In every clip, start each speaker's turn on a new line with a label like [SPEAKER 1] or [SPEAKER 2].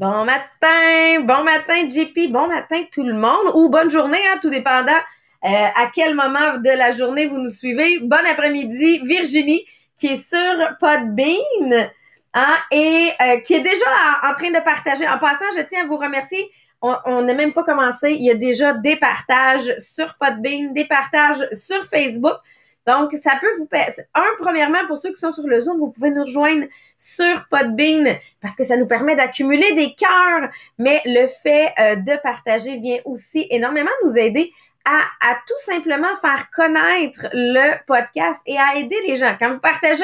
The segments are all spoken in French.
[SPEAKER 1] Bon matin, bon matin JP, bon matin tout le monde ou bonne journée, hein, tout dépendant euh, à quel moment de la journée vous nous suivez. Bon après-midi, Virginie qui est sur Podbean hein, et euh, qui est déjà en, train de partager. En passant, je tiens à vous remercier. On n'a même pas commencé. Il y a déjà des partages sur Podbean, des partages sur Facebook. Donc, ça peut vous... Un, premièrement, pour ceux qui sont sur le Zoom, vous pouvez nous rejoindre sur Podbean parce que ça nous permet d'accumuler des cœurs. Mais le fait euh, de partager vient aussi énormément nous aider à, tout simplement faire connaître le podcast et à aider les gens. Quand vous partagez,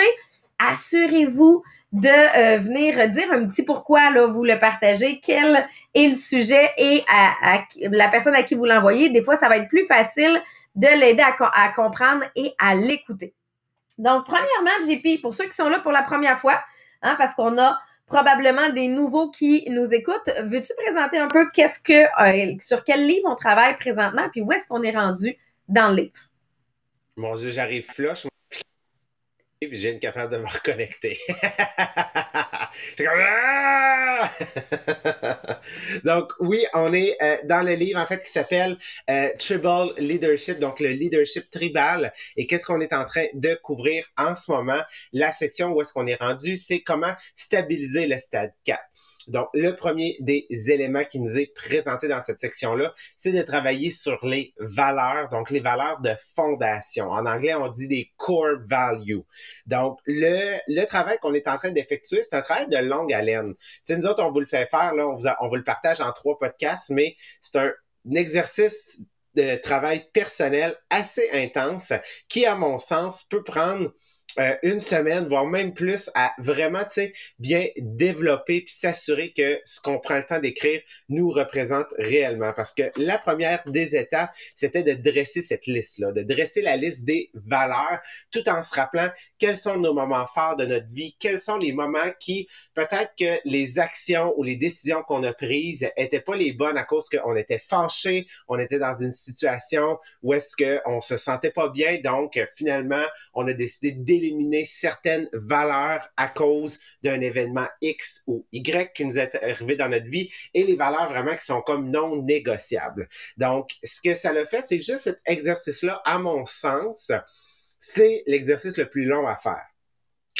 [SPEAKER 1] assurez-vous de euh, venir dire un petit pourquoi là, vous le partagez, quel est le sujet et à la personne à qui vous l'envoyez. Des fois, ça va être plus facile de l'aider à, comprendre et à l'écouter. Donc, premièrement, JP, pour ceux qui sont là pour la première fois, hein, parce qu'on a probablement des nouveaux qui nous écoutent, veux-tu présenter un peu qu'est-ce que, euh, sur quel livre on travaille présentement, puis où est-ce qu'on est rendu dans le livre?
[SPEAKER 2] Mon Dieu, j'arrive flush puis j'ai une capable de me reconnecter. Ah! donc oui, on est euh, dans le livre en fait qui s'appelle euh, Tribal Leadership, donc le leadership tribal. Et qu'est-ce qu'on est en train de couvrir en ce moment? La section où est-ce qu'on est rendu, c'est comment stabiliser le stade 4. Donc, le premier des éléments qui nous est présenté dans cette section-là, c'est de travailler sur les valeurs, donc les valeurs de fondation. En anglais, on dit des core values. Donc, le, le travail qu'on est en train d'effectuer, c'est un travail de longue haleine. Tu sais, nous autres, on vous le fait faire, là, on vous, on vous le partage en trois podcasts, mais c'est un exercice de travail personnel assez intense qui, à mon sens, peut prendre euh, une semaine, voire même plus, à vraiment, tu sais, bien développer puis s'assurer que ce qu'on prend le temps d'écrire nous représente réellement. Parce que la première des étapes, c'était de dresser cette liste-là, de dresser la liste des valeurs, tout en se rappelant quels sont nos moments forts de notre vie, quels sont les moments qui, peut-être que les actions ou les décisions qu'on a prises étaient pas les bonnes à cause qu'on était fâché, on était dans une situation où est-ce qu'on se sentait pas bien, donc finalement, on a décidé d'éliminer éliminer certaines valeurs à cause d'un événement X ou Y qui nous est arrivé dans notre vie et les valeurs vraiment qui sont comme non négociables. Donc, ce que ça le fait, c'est juste cet exercice-là, à mon sens, c'est l'exercice le plus long à faire.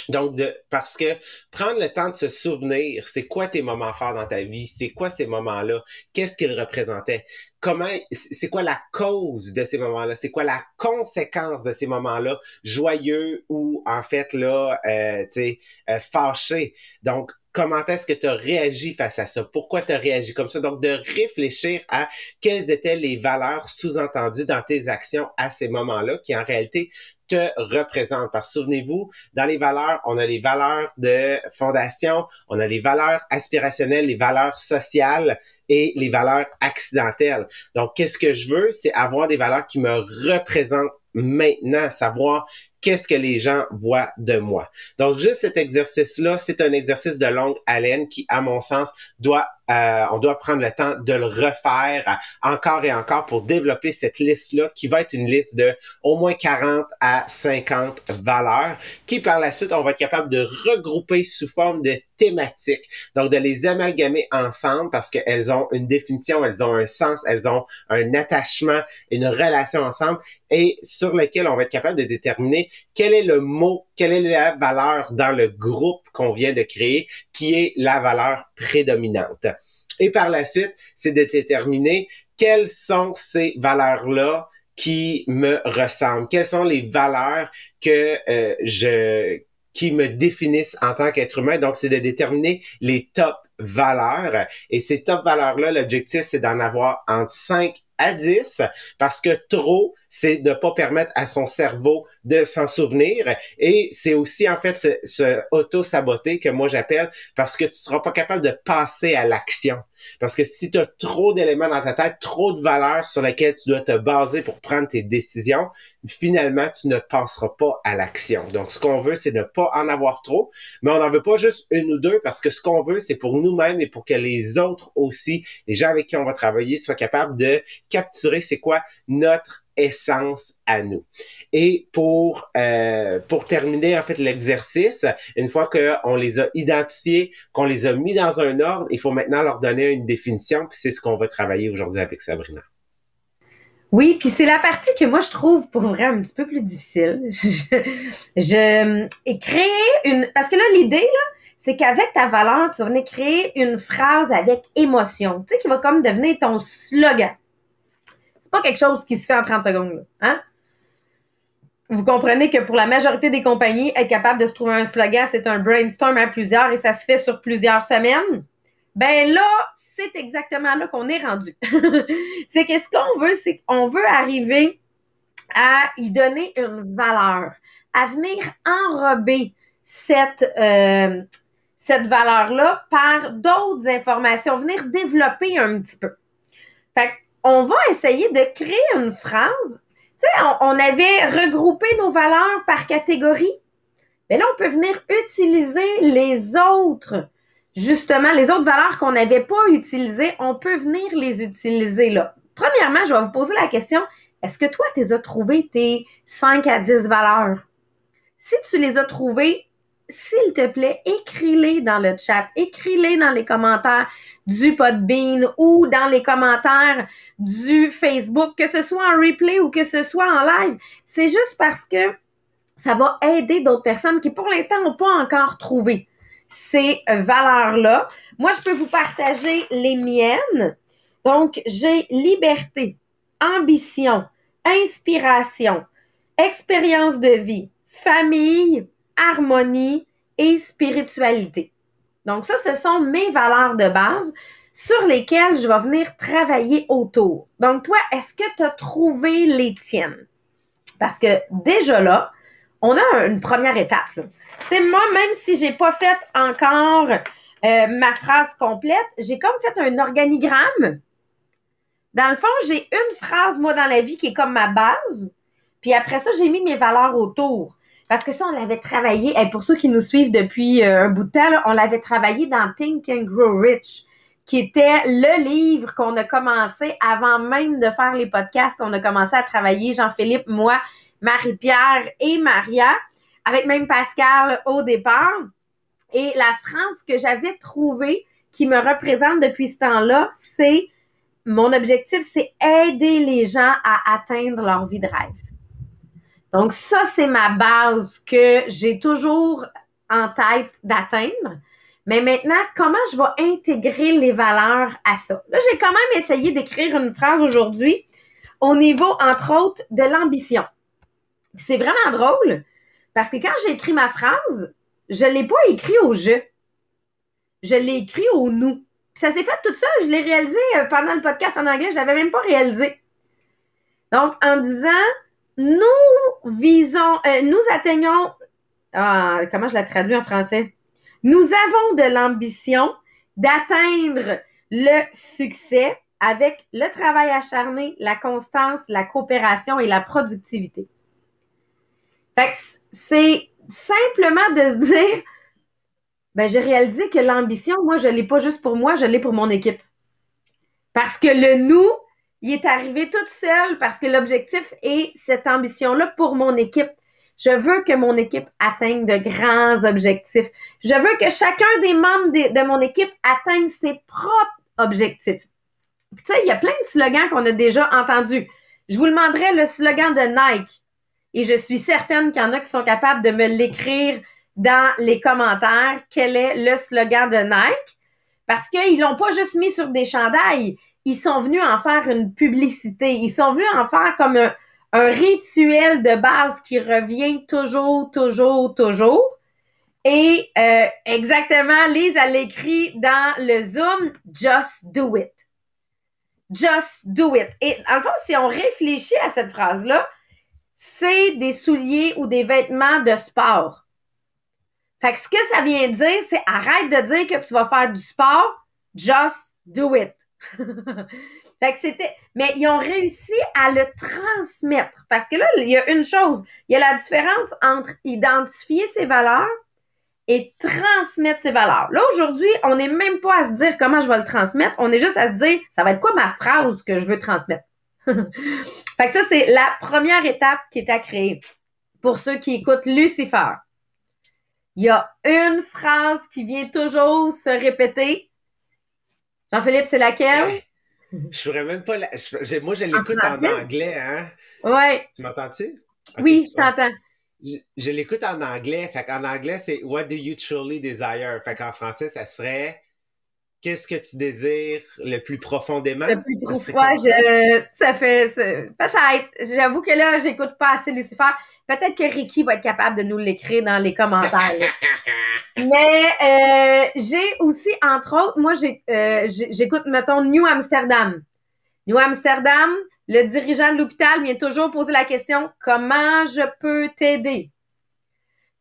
[SPEAKER 2] Donc, de, parce que prendre le temps de se souvenir, c'est quoi tes moments forts dans ta vie, c'est quoi ces moments-là, qu'est-ce qu'ils représentaient, comment, c'est quoi la cause de ces moments-là, c'est quoi la conséquence de ces moments-là, joyeux ou en fait là, euh, tu sais, euh, fâché. Donc, comment est-ce que tu as réagi face à ça? Pourquoi tu as réagi comme ça? Donc, de réfléchir à quelles étaient les valeurs sous-entendues dans tes actions à ces moments-là, qui en réalité te représente. Parce souvenez-vous, dans les valeurs, on a les valeurs de fondation, on a les valeurs aspirationnelles, les valeurs sociales et les valeurs accidentelles. Donc, qu'est-ce que je veux? C'est avoir des valeurs qui me représentent maintenant, savoir qu'est-ce que les gens voient de moi. Donc, juste cet exercice-là, c'est un exercice de longue haleine qui, à mon sens, doit euh, on doit prendre le temps de le refaire encore et encore pour développer cette liste-là qui va être une liste de au moins 40 à 50 valeurs qui par la suite on va être capable de regrouper sous forme de thématiques. Donc de les amalgamer ensemble parce qu'elles ont une définition, elles ont un sens, elles ont un attachement, une relation ensemble et sur lequel on va être capable de déterminer quel est le mot, quelle est la valeur dans le groupe qu'on vient de créer qui est la valeur prédominante. Et par la suite, c'est de déterminer quelles sont ces valeurs-là qui me ressemblent, quelles sont les valeurs que euh, je qui me définissent en tant qu'être humain. Donc, c'est de déterminer les top valeurs. Et ces top valeurs-là, l'objectif, c'est d'en avoir entre 5 à 10 parce que trop, c'est ne pas permettre à son cerveau de s'en souvenir. Et c'est aussi en fait ce, ce auto-saboter que moi j'appelle parce que tu seras pas capable de passer à l'action. Parce que si tu as trop d'éléments dans ta tête, trop de valeurs sur lesquelles tu dois te baser pour prendre tes décisions, finalement, tu ne passeras pas à l'action. Donc, ce qu'on veut, c'est ne pas en avoir trop, mais on n'en veut pas juste une ou deux parce que ce qu'on veut, c'est pour nous-mêmes et pour que les autres aussi, les gens avec qui on va travailler, soient capables de capturer c'est quoi notre essence à nous. Et pour euh, pour terminer en fait l'exercice, une fois qu'on les a identifiés, qu'on les a mis dans un ordre, il faut maintenant leur donner une définition, puis c'est ce qu'on va travailler aujourd'hui avec Sabrina.
[SPEAKER 1] Oui, puis c'est la partie que moi je trouve pour vrai un petit peu plus difficile. je, créer une parce que là l'idée c'est qu'avec ta valeur, tu vas venir créer une phrase avec émotion, tu sais qui va comme devenir ton slogan. C'est pas quelque chose qui se fait en 30 secondes hein? Vous comprenez que pour la majorité des compagnies, être capable de se trouver un slogan, c'est un brainstorm à plusieurs et ça se fait sur plusieurs semaines. Ben là, c'est exactement là qu'on est rendu. c'est qu'est-ce qu'on veut, c'est qu'on veut arriver à y donner une valeur, à venir enrober cette, euh, cette valeur-là par d'autres informations, venir développer un petit peu. Fait on va essayer de créer une phrase. Tu sais, on, avait regroupé nos valeurs par catégorie. Mais là, on peut venir utiliser les autres justement, les autres valeurs qu'on n'avait pas utilisées, on peut venir les utiliser là. Premièrement, je vais vous poser la question, est-ce que toi, tu as trouvé tes 5 à 10 valeurs? Si tu les as trouvées, s'il te plaît, écris-les dans le chat, écris-les dans les commentaires du Podbean ou dans les commentaires du Facebook, que ce soit en replay ou que ce soit en live. C'est juste parce que ça va aider d'autres personnes qui, pour l'instant, n'ont pas encore trouvé ces valeurs-là. Moi, je peux vous partager les miennes. Donc, j'ai liberté, ambition, inspiration, expérience de vie, famille, harmonie et spiritualité. Donc, ça, ce sont mes valeurs de base sur lesquelles je vais venir travailler autour. Donc, toi, est-ce que tu as trouvé les tiennes? Parce que déjà là, on a une première étape. Tu sais, moi, même si j'ai pas fait encore euh, ma phrase complète, j'ai comme fait un organigramme. Dans le fond, j'ai une phrase, moi, dans la vie qui est comme ma base. Puis après ça, j'ai mis mes valeurs autour. Parce que ça, on l'avait travaillé. Et pour ceux qui nous suivent depuis euh, un bout de temps, on l'avait travaillé dans Think and Grow Rich, qui était le livre qu'on a commencé avant même de faire les podcasts. On a commencé à travailler, Jean-Philippe, moi, Marie-Pierre et Maria, avec même Pascal au départ. Et la phrase que j'avais trouvée qui me représente depuis ce temps-là, c'est mon objectif, c'est aider les gens à atteindre leur vie de rêve. Donc ça, c'est ma base que j'ai toujours en tête d'atteindre. Mais maintenant, comment je vais intégrer les valeurs à ça? Là, j'ai quand même essayé d'écrire une phrase aujourd'hui au niveau, entre autres, de l'ambition. C'est vraiment drôle parce que quand j'ai écrit ma phrase, je ne l'ai pas écrit au je. Je l'ai écrit au nous. Puis ça s'est fait tout ça. Je l'ai réalisé euh, pendant le podcast en anglais. Je l'avais même pas réalisé. Donc, en disant, nous visons, euh, nous atteignons, ah, comment je la traduis en français? Nous avons de l'ambition d'atteindre le succès avec le travail acharné, la constance, la coopération et la productivité. Fait que c'est simplement de se dire, ben, j'ai réalisé que l'ambition, moi, je l'ai pas juste pour moi, je l'ai pour mon équipe. Parce que le nous, il est arrivé tout seul parce que l'objectif est cette ambition-là pour mon équipe. Je veux que mon équipe atteigne de grands objectifs. Je veux que chacun des membres de, de mon équipe atteigne ses propres objectifs. Puis tu sais, il y a plein de slogans qu'on a déjà entendus. Je vous demanderai le slogan de Nike. Et je suis certaine qu'il y en a qui sont capables de me l'écrire dans les commentaires. Quel est le slogan de Nike? Parce qu'ils l'ont pas juste mis sur des chandails. Ils sont venus en faire une publicité. Ils sont venus en faire comme un, rituel de base qui revient toujours, toujours, toujours. Et euh, exactement, Lise, elle écrit dans le Zoom, Just do it. Just do it. Et en fond, si on réfléchit à cette phrase-là, c'est des souliers ou des vêtements de sport. Fait que ce que ça vient dire, c'est arrête de dire que tu vas faire du sport, just do it. fait que c'était, mais ils ont réussi à le transmettre parce que là, il y a une chose, il y a la différence entre identifier ses valeurs et transmettre ses valeurs. Là, aujourd'hui, on n'est même pas à se dire comment je vais le transmettre, on est juste à se dire, ça va être quoi ma phrase que je veux transmettre? fait que ça, c'est la première étape qui est à créer. Pour ceux qui écoutent Lucifer, il y a une phrase qui vient toujours se répéter. Jean-Philippe, c'est laquelle?
[SPEAKER 2] Je ferais même pas la... Moi, je l'écoute en, anglais, hein?
[SPEAKER 1] Ouais.
[SPEAKER 2] Tu m'entends-tu?
[SPEAKER 1] Oui, je t'entends.
[SPEAKER 2] Je, l'écoute en anglais. Fait qu'en anglais, c'est What do you truly desire? Fait qu'en français, ça serait Qu'est-ce que tu désires le plus profondément?
[SPEAKER 1] Le plus profond, je... ça fait. Peut-être. J'avoue que là, j'écoute pas assez Lucifer. Peut-être que Ricky va être capable de nous l'écrire dans les commentaires. Mais euh, j'ai aussi, entre autres, moi, euh, j'écoute, mettons, New Amsterdam. New Amsterdam, le dirigeant de l'hôpital vient toujours poser la question comment je peux t'aider?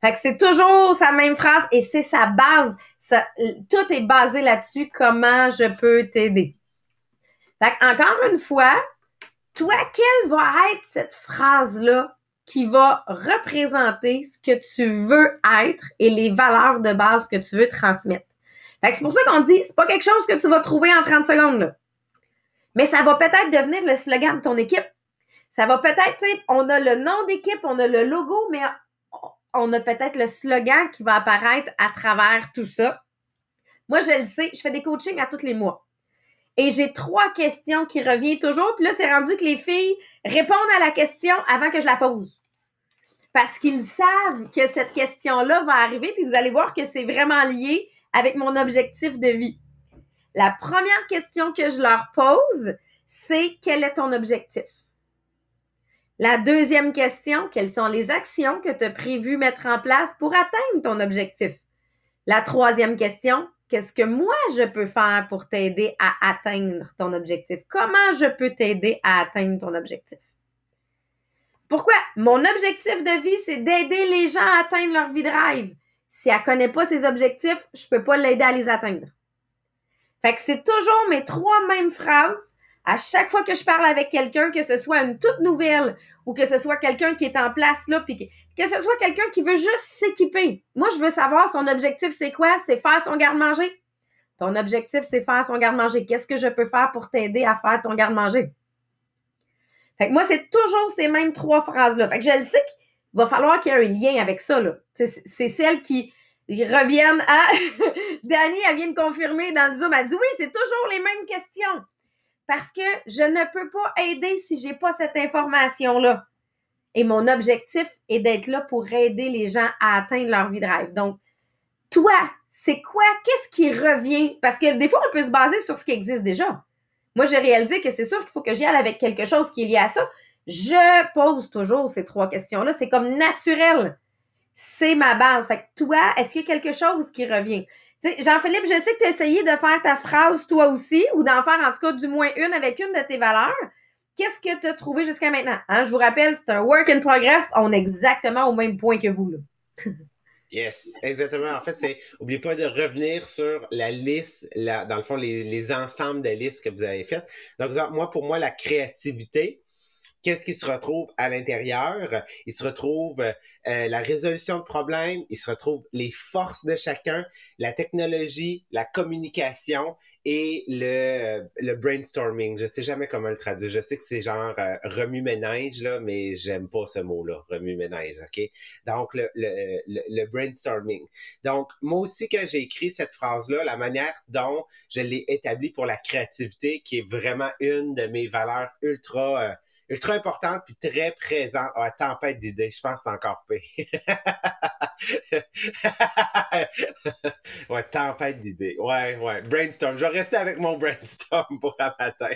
[SPEAKER 1] Fait que c'est toujours sa même phrase et c'est sa base. Tout est basé là-dessus. Comment je peux t'aider? Fait que, encore une fois, toi, quelle va être cette phrase-là qui va représenter ce que tu veux être et les valeurs de base que tu veux transmettre? Fait que c'est pour ça qu'on dit, c'est pas quelque chose que tu vas trouver en 30 secondes. Mais ça va peut-être devenir le slogan de ton équipe. Ça va peut-être, on a le nom d'équipe, on a le logo, mais on a peut-être le slogan qui va apparaître à travers tout ça. Moi, je le sais, je fais des coachings à tous les mois. Et j'ai trois questions qui reviennent toujours. Puis là, c'est rendu que les filles répondent à la question avant que je la pose. Parce qu'ils savent que cette question-là va arriver, puis vous allez voir que c'est vraiment lié avec mon objectif de vie. La première question que je leur pose, c'est quel est ton objectif? La deuxième question, quelles sont les actions que tu as prévu mettre en place pour atteindre ton objectif? La troisième question, qu'est-ce que moi je peux faire pour t'aider à atteindre ton objectif? Comment je peux t'aider à atteindre ton objectif? Pourquoi? Mon objectif de vie, c'est d'aider les gens à atteindre leur vie de rêve. Si elle connaît pas ses objectifs, je peux pas l'aider à les atteindre. Fait que c'est toujours mes trois mêmes phrases à chaque fois que je parle avec quelqu'un, que ce soit une toute nouvelle ou que ce soit quelqu'un qui est en place là, puis que, que ce soit quelqu'un qui veut juste s'équiper. Moi, je veux savoir son objectif, c'est quoi? C'est faire son garde-manger. Ton objectif, c'est faire son garde-manger. Qu'est-ce que je peux faire pour t'aider à faire ton garde-manger? Fait que moi, c'est toujours ces mêmes trois phrases-là. Fait que je le sais qu'il va falloir qu'il y ait un lien avec ça, là. C'est celle qui, ils reviennent à. Dani, elle vient de confirmer dans le Zoom. Elle dit oui, c'est toujours les mêmes questions. Parce que je ne peux pas aider si j'ai pas cette information-là. Et mon objectif est d'être là pour aider les gens à atteindre leur vie de rêve. Donc, toi, c'est quoi? Qu'est-ce qui revient? Parce que des fois, on peut se baser sur ce qui existe déjà. Moi, j'ai réalisé que c'est sûr qu'il faut que j'y aille avec quelque chose qui est lié à ça. Je pose toujours ces trois questions-là. C'est comme naturel c'est ma base. Fait que toi, est-ce qu'il y a quelque chose qui revient? Jean-Philippe, je sais que tu as essayé de faire ta phrase toi aussi, ou d'en faire en tout cas du moins une avec une de tes valeurs. Qu'est-ce que tu as trouvé jusqu'à maintenant? Hein? Je vous rappelle, c'est un work in progress. On est exactement au même point que vous. Là.
[SPEAKER 2] Yes, exactement. En fait, c'est n'oubliez pas de revenir sur la liste, dans le fond, les, les ensembles de listes que vous avez faites. Donc, moi, pour moi, la créativité, qu'est-ce qui se retrouve à l'intérieur? Il se retrouve euh, la résolution de problèmes, il se retrouve les forces de chacun, la technologie, la communication et le, le brainstorming. Je sais jamais comment le traduire. Je sais que c'est genre euh, remue-ménage, là, mais j'aime pas ce mot-là, remue-ménage, OK? Donc, le, le, le, brainstorming. Donc, moi aussi, quand j'ai écrit cette phrase-là, la manière dont je l'ai établie pour la créativité, qui est vraiment une de mes valeurs ultra... Euh, ultra importante puis très présente. Ah, tempête d'idées, je pense que c'est encore pire. ouais, tempête d'idées. Ouais, ouais. Brainstorm. Je vais rester avec mon brainstorm pour un matin.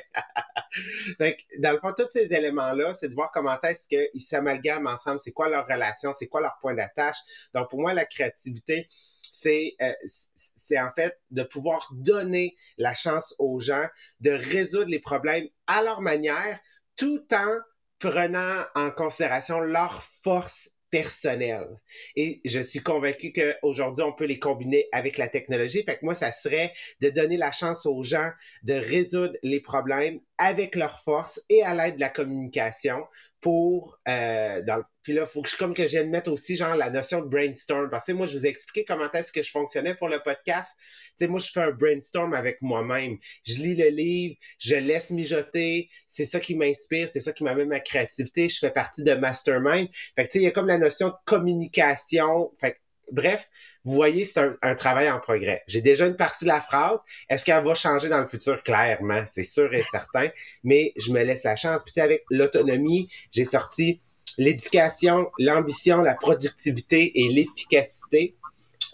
[SPEAKER 2] Donc, dans le fond, tous ces éléments-là, c'est de voir comment est-ce qu'ils s'amalgament ensemble, c'est quoi leur relation, c'est quoi leur point d'attache? Donc, pour moi, la créativité, c'est euh, c'est en fait de pouvoir donner la chance aux gens de résoudre les problèmes à leur manière tout en prenant en considération leur force personnelle. Et je suis convaincu qu'aujourd'hui, on peut les combiner avec la technologie. Fait que moi, ça serait de donner la chance aux gens de résoudre les problèmes avec leur force et à l'aide de la communication pour euh, dans puis là faut que je comme que j'aime mettre aussi genre la notion de brainstorm. Parce que moi je vous ai expliqué comment est-ce que je fonctionnais pour le podcast. Tu sais moi je fais un brainstorm avec moi-même. Je lis le livre je laisse mijoter. C'est ça qui m'inspire c'est ça qui m'amène ma créativité. Je fais partie de mastermind. Fait que tu sais il y a comme la notion de communication. Fait Bref, vous voyez, c'est un, travail en progrès. J'ai déjà une partie de la phrase. Est-ce qu'elle va changer dans le futur? Clairement, c'est sûr et certain. Mais je me laisse la chance. Puis avec l'autonomie, j'ai sorti l'éducation, l'ambition, la productivité et l'efficacité.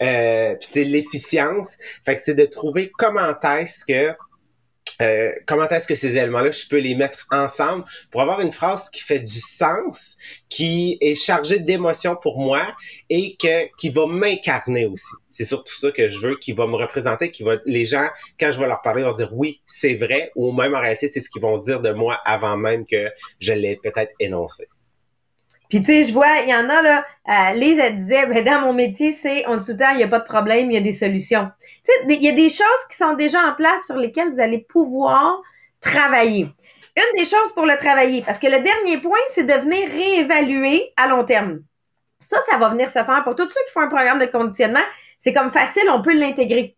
[SPEAKER 2] Euh, puis l'efficience. Fait que c'est de trouver comment est-ce que euh, comment est-ce que ces éléments-là, je peux les mettre ensemble pour avoir une phrase qui fait du sens, qui est chargée d'émotions pour moi et que qui va m'incarner aussi. C'est surtout ça que je veux, qui va me représenter, qui va les gens quand je vais leur parler vont dire oui, c'est vrai ou même en réalité c'est ce qu'ils vont dire de moi avant même que je l'ai peut-être énoncé.
[SPEAKER 1] Puis tu sais, je vois, il y en a là, euh, Lise, elle disait, ben, dans mon métier, c'est, on dit tout le temps, il n'y a pas de problème, il y a des solutions. Tu sais, il y a des choses qui sont déjà en place sur lesquelles vous allez pouvoir travailler. Une des choses pour le travailler, parce que le dernier point, c'est de venir réévaluer à long terme. Ça, ça va venir se faire pour tous ceux qui font un programme de conditionnement. C'est comme facile, on peut l'intégrer.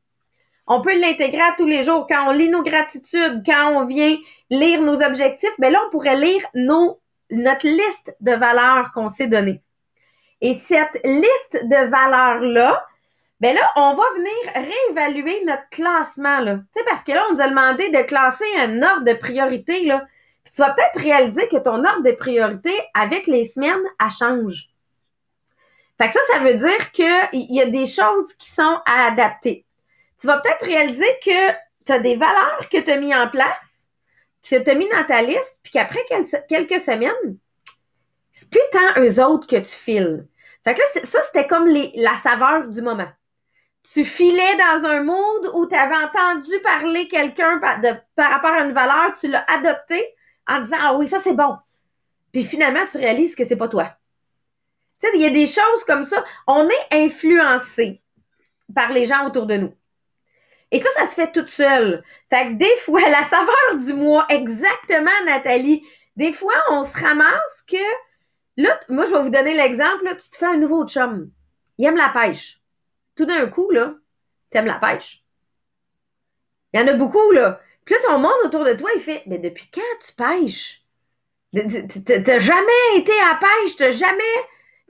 [SPEAKER 1] On peut l'intégrer à tous les jours. Quand on lit nos gratitudes, quand on vient lire nos objectifs, ben là, on pourrait lire nos notre liste de valeurs qu'on s'est donnée. Et cette liste de valeurs-là, ben là, on va venir réévaluer notre classement, là. Tu sais, parce que là, on nous a demandé de classer un ordre de priorité, là. Puis tu vas peut-être réaliser que ton ordre de priorité, avec les semaines, elle change. Fait que ça, ça veut dire qu'il y a des choses qui sont à adapter. Tu vas peut-être réaliser que tu as des valeurs que tu as mis en place que tu as mis dans ta liste, puis qu'après quelques semaines, c'est plus tant eux autres que tu files. Fait que là, ça, c'était comme la saveur du moment. Tu filais dans un mood où tu avais entendu parler quelqu'un par, par rapport à une valeur, tu l'as adopté en disant Ah oui, ça c'est bon. Puis finalement, tu réalises que c'est pas toi. Tu sais, il y a des choses comme ça. On est influencé par les gens autour de nous. Et ça, ça se fait toute seule. Fait que des fois, la saveur du mois, exactement, Nathalie. Des fois, on se ramasse que, là, moi, je vais vous donner l'exemple, tu te fais un nouveau chum. Il aime la pêche. Tout d'un coup, là, t'aimes la pêche. Il y en a beaucoup, là. Puis là, ton monde autour de toi, il fait, mais depuis quand tu pêches? T'as jamais été à pêche, t'as jamais.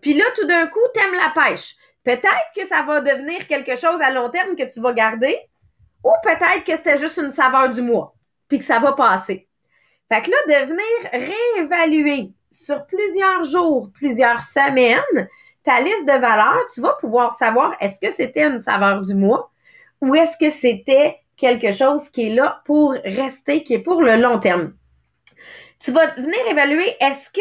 [SPEAKER 1] Puis là, tout d'un coup, t'aimes la pêche. Peut-être que ça va devenir quelque chose à long terme que tu vas garder, ou peut-être que c'était juste une saveur du mois, puis que ça va passer. Fait que là, de venir réévaluer sur plusieurs jours, plusieurs semaines, ta liste de valeurs, tu vas pouvoir savoir est-ce que c'était une saveur du mois ou est-ce que c'était quelque chose qui est là pour rester, qui est pour le long terme. Tu vas venir évaluer est-ce que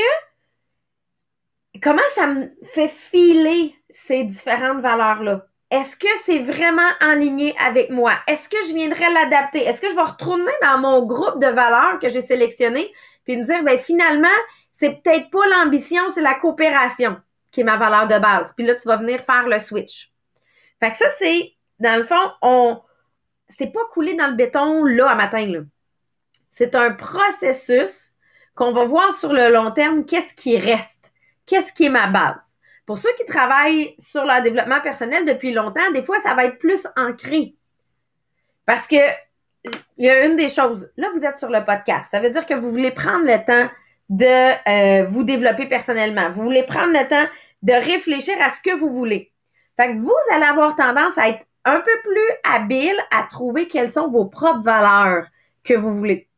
[SPEAKER 1] comment ça me fait filer ces différentes valeurs-là? Est-ce que c'est vraiment en ligne avec moi? Est-ce que je viendrais l'adapter? Est-ce que je vais retourner dans mon groupe de valeurs que j'ai sélectionné puis me dire, ben finalement, c'est peut-être pas l'ambition, c'est la coopération qui est ma valeur de base. Puis là, tu vas venir faire le switch. Fait que ça, c'est, dans le fond, on, c'est pas coulé dans le béton là à matin, là. C'est un processus qu'on va voir sur le long terme, qu'est-ce qui reste? Qu'est-ce qui est ma base? Pour ceux qui travaillent sur leur développement personnel depuis longtemps, des fois, ça va être plus ancré. Parce que il y a une des choses. Là, vous êtes sur le podcast. Ça veut dire que vous voulez prendre le temps de euh, vous développer personnellement. Vous voulez prendre le temps de réfléchir à ce que vous voulez. Fait que vous allez avoir tendance à être un peu plus habile à trouver quelles sont vos propres valeurs que vous voulez.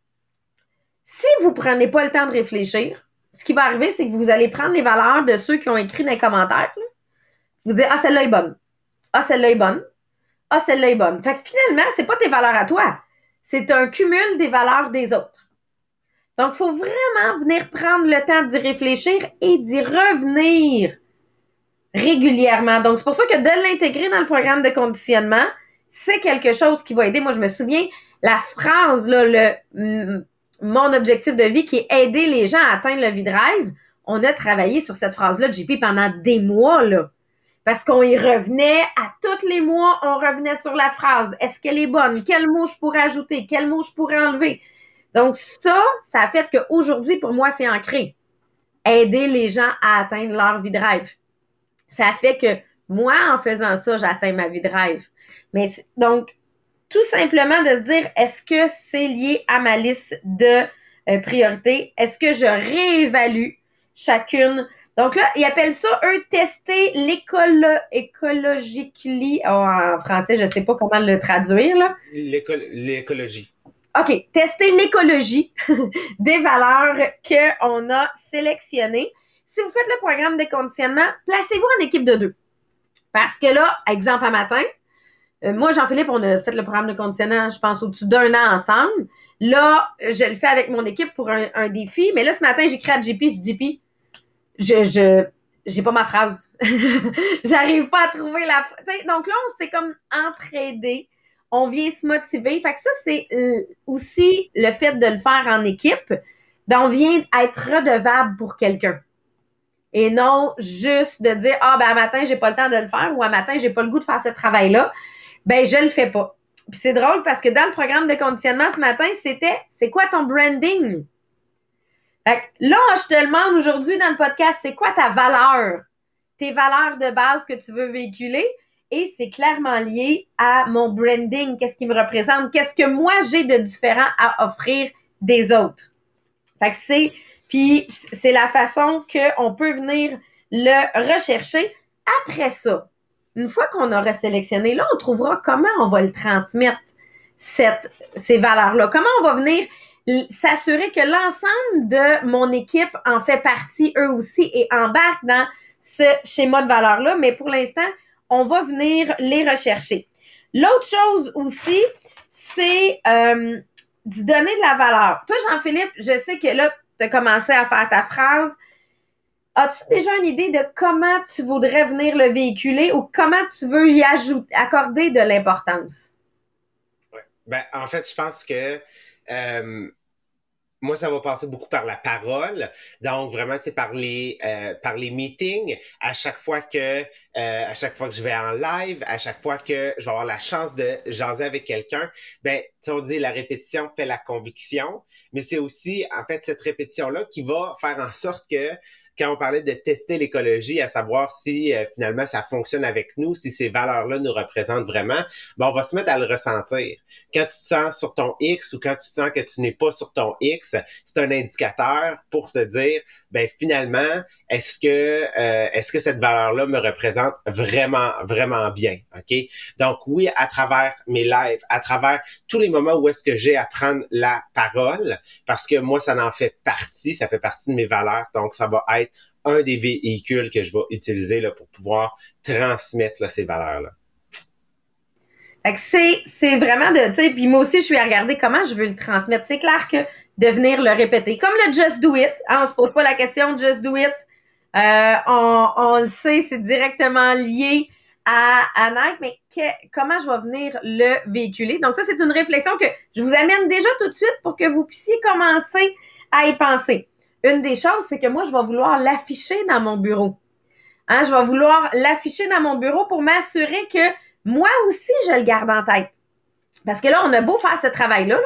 [SPEAKER 1] Si vous prenez pas le temps de réfléchir, ce qui va arriver, c'est que vous allez prendre les valeurs de ceux qui ont écrit dans les commentaires. Vous dire Ah, celle-là est bonne. Ah, celle-là est bonne. Ah, celle-là est bonne. Fait que finalement, c'est pas tes valeurs à toi. C'est un cumul des valeurs des autres. Donc, il faut vraiment venir prendre le temps d'y réfléchir et d'y revenir régulièrement. Donc, c'est pour ça que de l'intégrer dans le programme de conditionnement, c'est quelque chose qui va aider. Moi, je me souviens, la phrase, là, le mon objectif de vie qui est aider les gens à atteindre le V-Drive, on a travaillé sur cette phrase-là, JP, pendant des mois, là. Parce qu'on y revenait à tous les mois, on revenait sur la phrase. Est-ce qu'elle est bonne? Quel mot je pourrais ajouter? Quel mot je pourrais enlever? Donc, ça, ça a fait qu'aujourd'hui, pour moi, c'est ancré. Aider les gens à atteindre leur vie de rêve. Ça a fait que moi, en faisant ça, j'atteins ma vie de rêve. Mais donc, tout simplement de se dire, est-ce que c'est lié à ma liste de euh, priorités? Est-ce que je réévalue chacune? Donc là, ils appellent ça, eux, tester l'école écologically. Oh, en français, je ne sais pas comment le traduire. là.
[SPEAKER 2] L'écologie.
[SPEAKER 1] OK, tester l'écologie des valeurs qu'on a sélectionnées. Si vous faites le programme de conditionnement, placez-vous en équipe de deux. Parce que là, exemple à matin, euh, moi, Jean-Philippe, on a fait le programme de conditionnement, je pense, au-dessus d'un an ensemble. Là, je le fais avec mon équipe pour un, défi. Mais là, ce matin, j'écris à JP, je dis JP, je, je, j'ai pas ma phrase. J'arrive pas à trouver la Donc là, on s'est comme entraidé. On vient se motiver. Fait que ça, c'est aussi le fait de le faire en équipe. Ben, on vient être redevable pour quelqu'un. Et non juste de dire, ah, ben, à matin, j'ai pas le temps de le faire ou à matin, j'ai pas le goût de faire ce travail-là ben je le fais pas. Puis c'est drôle parce que dans le programme de conditionnement ce matin, c'était c'est quoi ton branding? Fait là, je te demande aujourd'hui dans le podcast, c'est quoi ta valeur? Tes valeurs de base que tu veux véhiculer? Et c'est clairement lié à mon branding, qu'est-ce qui me représente, qu'est-ce que moi j'ai de différent à offrir des autres? Fait que c'est, puis c'est la façon qu'on peut venir le rechercher. Après ça, une fois qu'on aura sélectionné, là, on trouvera comment on va le transmettre, ces valeurs-là. Comment on va venir s'assurer que l'ensemble de mon équipe en fait partie, eux aussi, et embarque dans ce schéma de valeurs-là. Mais pour l'instant, on va venir les rechercher. L'autre chose aussi, c'est euh, d'y donner de la valeur. Toi, Jean-Philippe, je sais que là, tu as commencé à faire ta phrase As-tu déjà une idée de comment tu voudrais venir le véhiculer ou comment tu veux y ajouter, accorder de l'importance?
[SPEAKER 2] Ouais. Ben, en fait, je pense que euh, moi, ça va passer beaucoup par la parole. Donc, vraiment, c'est par les euh, par les meetings. À chaque fois que euh, à chaque fois que je vais en live, à chaque fois que je vais avoir la chance de jaser avec quelqu'un, ben, on dit la répétition fait la conviction, mais c'est aussi en fait cette répétition là qui va faire en sorte que quand on parlait de tester l'écologie, à savoir si euh, finalement ça fonctionne avec nous, si ces valeurs-là nous représentent vraiment, ben on va se mettre à le ressentir. Quand tu te sens sur ton X ou quand tu sens que tu n'es pas sur ton X, c'est un indicateur pour te dire, ben finalement, est-ce que euh, est-ce que cette valeur-là me représente vraiment vraiment bien, ok? Donc oui, à travers mes lives, à travers tous les moments où est-ce que j'ai à prendre la parole, parce que moi ça en fait partie, ça fait partie de mes valeurs, donc ça va être un des véhicules que je vais utiliser là, pour pouvoir transmettre ces valeurs-là.
[SPEAKER 1] C'est, vraiment de, puis moi aussi, je suis à regarder comment je veux le transmettre. C'est clair que de venir le répéter. Comme le Just Do It, hein, on se pose pas la question Just Do It. Euh, on, le sait, c'est directement lié à Nike, mais comment je vais venir le véhiculer? Donc ça, c'est une réflexion que je vous amène déjà tout de suite pour que vous puissiez commencer à y penser. Une des choses, c'est que moi, je vais vouloir l'afficher dans mon bureau. Hein, je vais vouloir l'afficher dans mon bureau pour m'assurer que moi aussi, je le garde en tête. Parce que là, on a beau faire ce travail-là,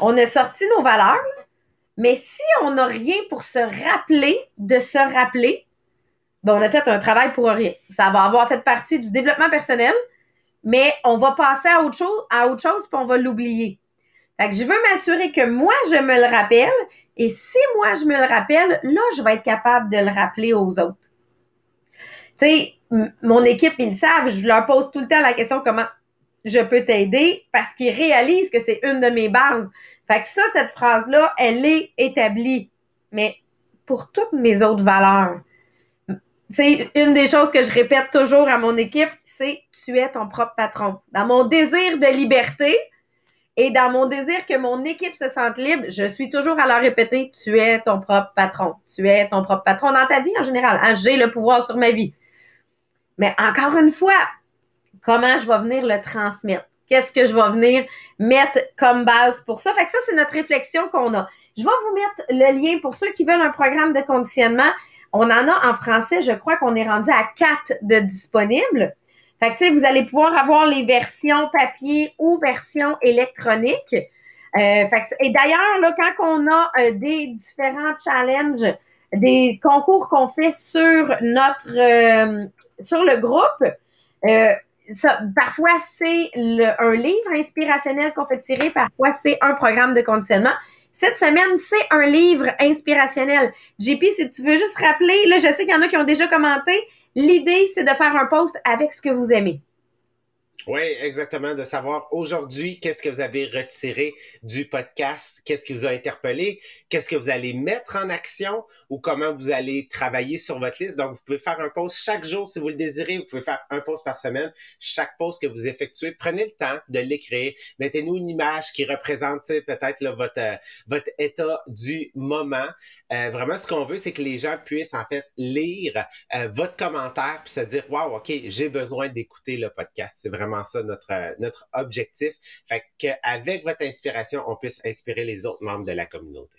[SPEAKER 1] on a sorti nos valeurs, mais si on n'a rien pour se rappeler de se rappeler, ben on a fait un travail pour rien. Ça va avoir fait partie du développement personnel, mais on va passer à autre chose, à puis on va l'oublier. Fait je veux m'assurer que moi, je me le rappelle et si moi, je me le rappelle, là, je vais être capable de le rappeler aux autres. Tu sais, mon équipe, ils le savent, je leur pose tout le temps la question comment je peux t'aider? Parce qu'ils réalisent que c'est une de mes bases. Fait que ça, cette phrase-là, elle est établie. Mais pour toutes mes autres valeurs, tu sais, une des choses que je répète toujours à mon équipe, c'est tu es ton propre patron. Dans mon désir de liberté, et dans mon désir que mon équipe se sente libre, je suis toujours à leur répéter, tu es ton propre patron. Tu es ton propre patron dans ta vie en général. Hein, J'ai le pouvoir sur ma vie. Mais encore une fois, comment je vais venir le transmettre? Qu'est-ce que je vais venir mettre comme base pour ça? Fait que ça, c'est notre réflexion qu'on a. Je vais vous mettre le lien pour ceux qui veulent un programme de conditionnement. On en a en français, je crois qu'on est rendu à quatre de disponibles. Fait que, tu sais, vous allez pouvoir avoir les versions papier ou versions électroniques. Euh, et d'ailleurs, là, quand on a euh, des différents challenges, des concours qu'on fait sur notre euh, sur le groupe, ça, parfois c'est un livre inspirationnel qu'on fait tirer, parfois c'est un programme de conditionnement. Cette semaine, c'est un livre inspirationnel. JP, si tu veux juste rappeler, là, je sais qu'il y en a qui ont déjà commenté, l'idée, c'est de faire un post avec ce que vous aimez.
[SPEAKER 2] Oui, exactement, de savoir aujourd'hui qu'est-ce que vous avez retiré du podcast, qu'est-ce qui vous a interpellé, qu'est-ce que vous allez mettre en action ou comment vous allez travailler sur votre liste. Donc, vous pouvez faire un post chaque jour si vous le désirez. Vous pouvez faire un post par semaine. Chaque post que vous effectuez, prenez le temps de l'écrire. Mettez-nous une image qui représente peut-être votre, euh, votre état du moment. Euh, vraiment, ce qu'on veut, c'est que les gens puissent en fait lire euh, votre commentaire puis se dire, wow, OK, j'ai besoin d'écouter le podcast. C'est vraiment ça notre, euh, notre objectif. Fait qu'avec votre inspiration, on puisse inspirer les autres membres de la communauté.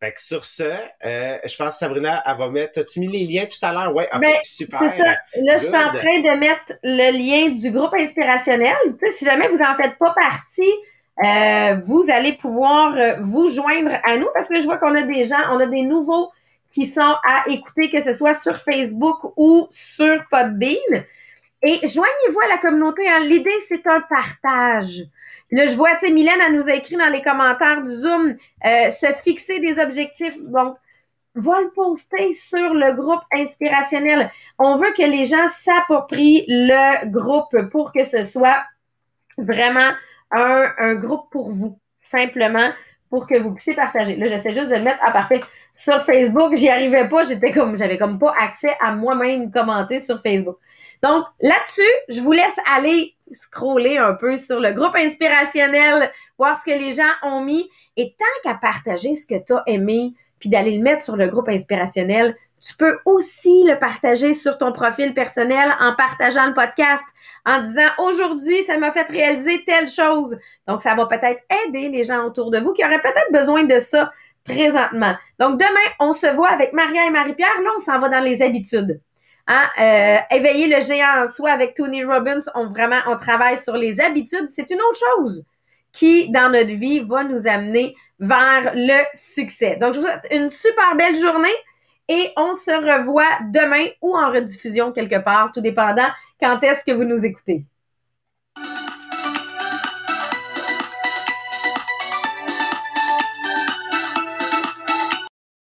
[SPEAKER 2] Fait que sur ce, euh, je pense que Sabrina, elle va mettre. As-tu mis les liens tout à l'heure? Oui,
[SPEAKER 1] ben, super. Ça. Là, je suis en train de mettre le lien du groupe inspirationnel. si jamais vous en faites pas partie, euh, vous allez pouvoir vous joindre à nous parce que je vois qu'on a des gens, on a des nouveaux qui sont à écouter, que ce soit sur Facebook ou sur Podbean. Et joignez-vous à la communauté. Hein. L'idée, c'est un partage. là, je vois, tu sais, Mylène, elle nous a écrit dans les commentaires du Zoom, euh, se fixer des objectifs. Donc, va le poster sur le groupe inspirationnel. On veut que les gens s'approprient le groupe pour que ce soit vraiment un, un groupe pour vous. Simplement pour que vous puissiez partager. Là, j'essaie juste de le mettre. Ah, parfait. Sur Facebook, j'y arrivais pas. J'étais comme, j'avais comme pas accès à moi-même commenter sur Facebook. Donc, là-dessus, je vous laisse aller scroller un peu sur le groupe inspirationnel, voir ce que les gens ont mis. Et tant qu'à partager ce que tu as aimé, puis d'aller le mettre sur le groupe inspirationnel, tu peux aussi le partager sur ton profil personnel en partageant le podcast, en disant aujourd'hui, ça m'a fait réaliser telle chose. Donc, ça va peut-être aider les gens autour de vous qui auraient peut-être besoin de ça présentement. Donc, demain, on se voit avec Maria et Marie-Pierre. Là, on s'en va dans les habitudes. Hein? Éveiller le géant en soi avec Tony Robbins, on vraiment, on travaille sur les habitudes. C'est une autre chose qui, dans notre vie, va nous amener vers le succès. Donc, je vous souhaite une super belle journée et on se revoit demain ou en rediffusion quelque part, tout dépendant quand est-ce que vous nous écoutez.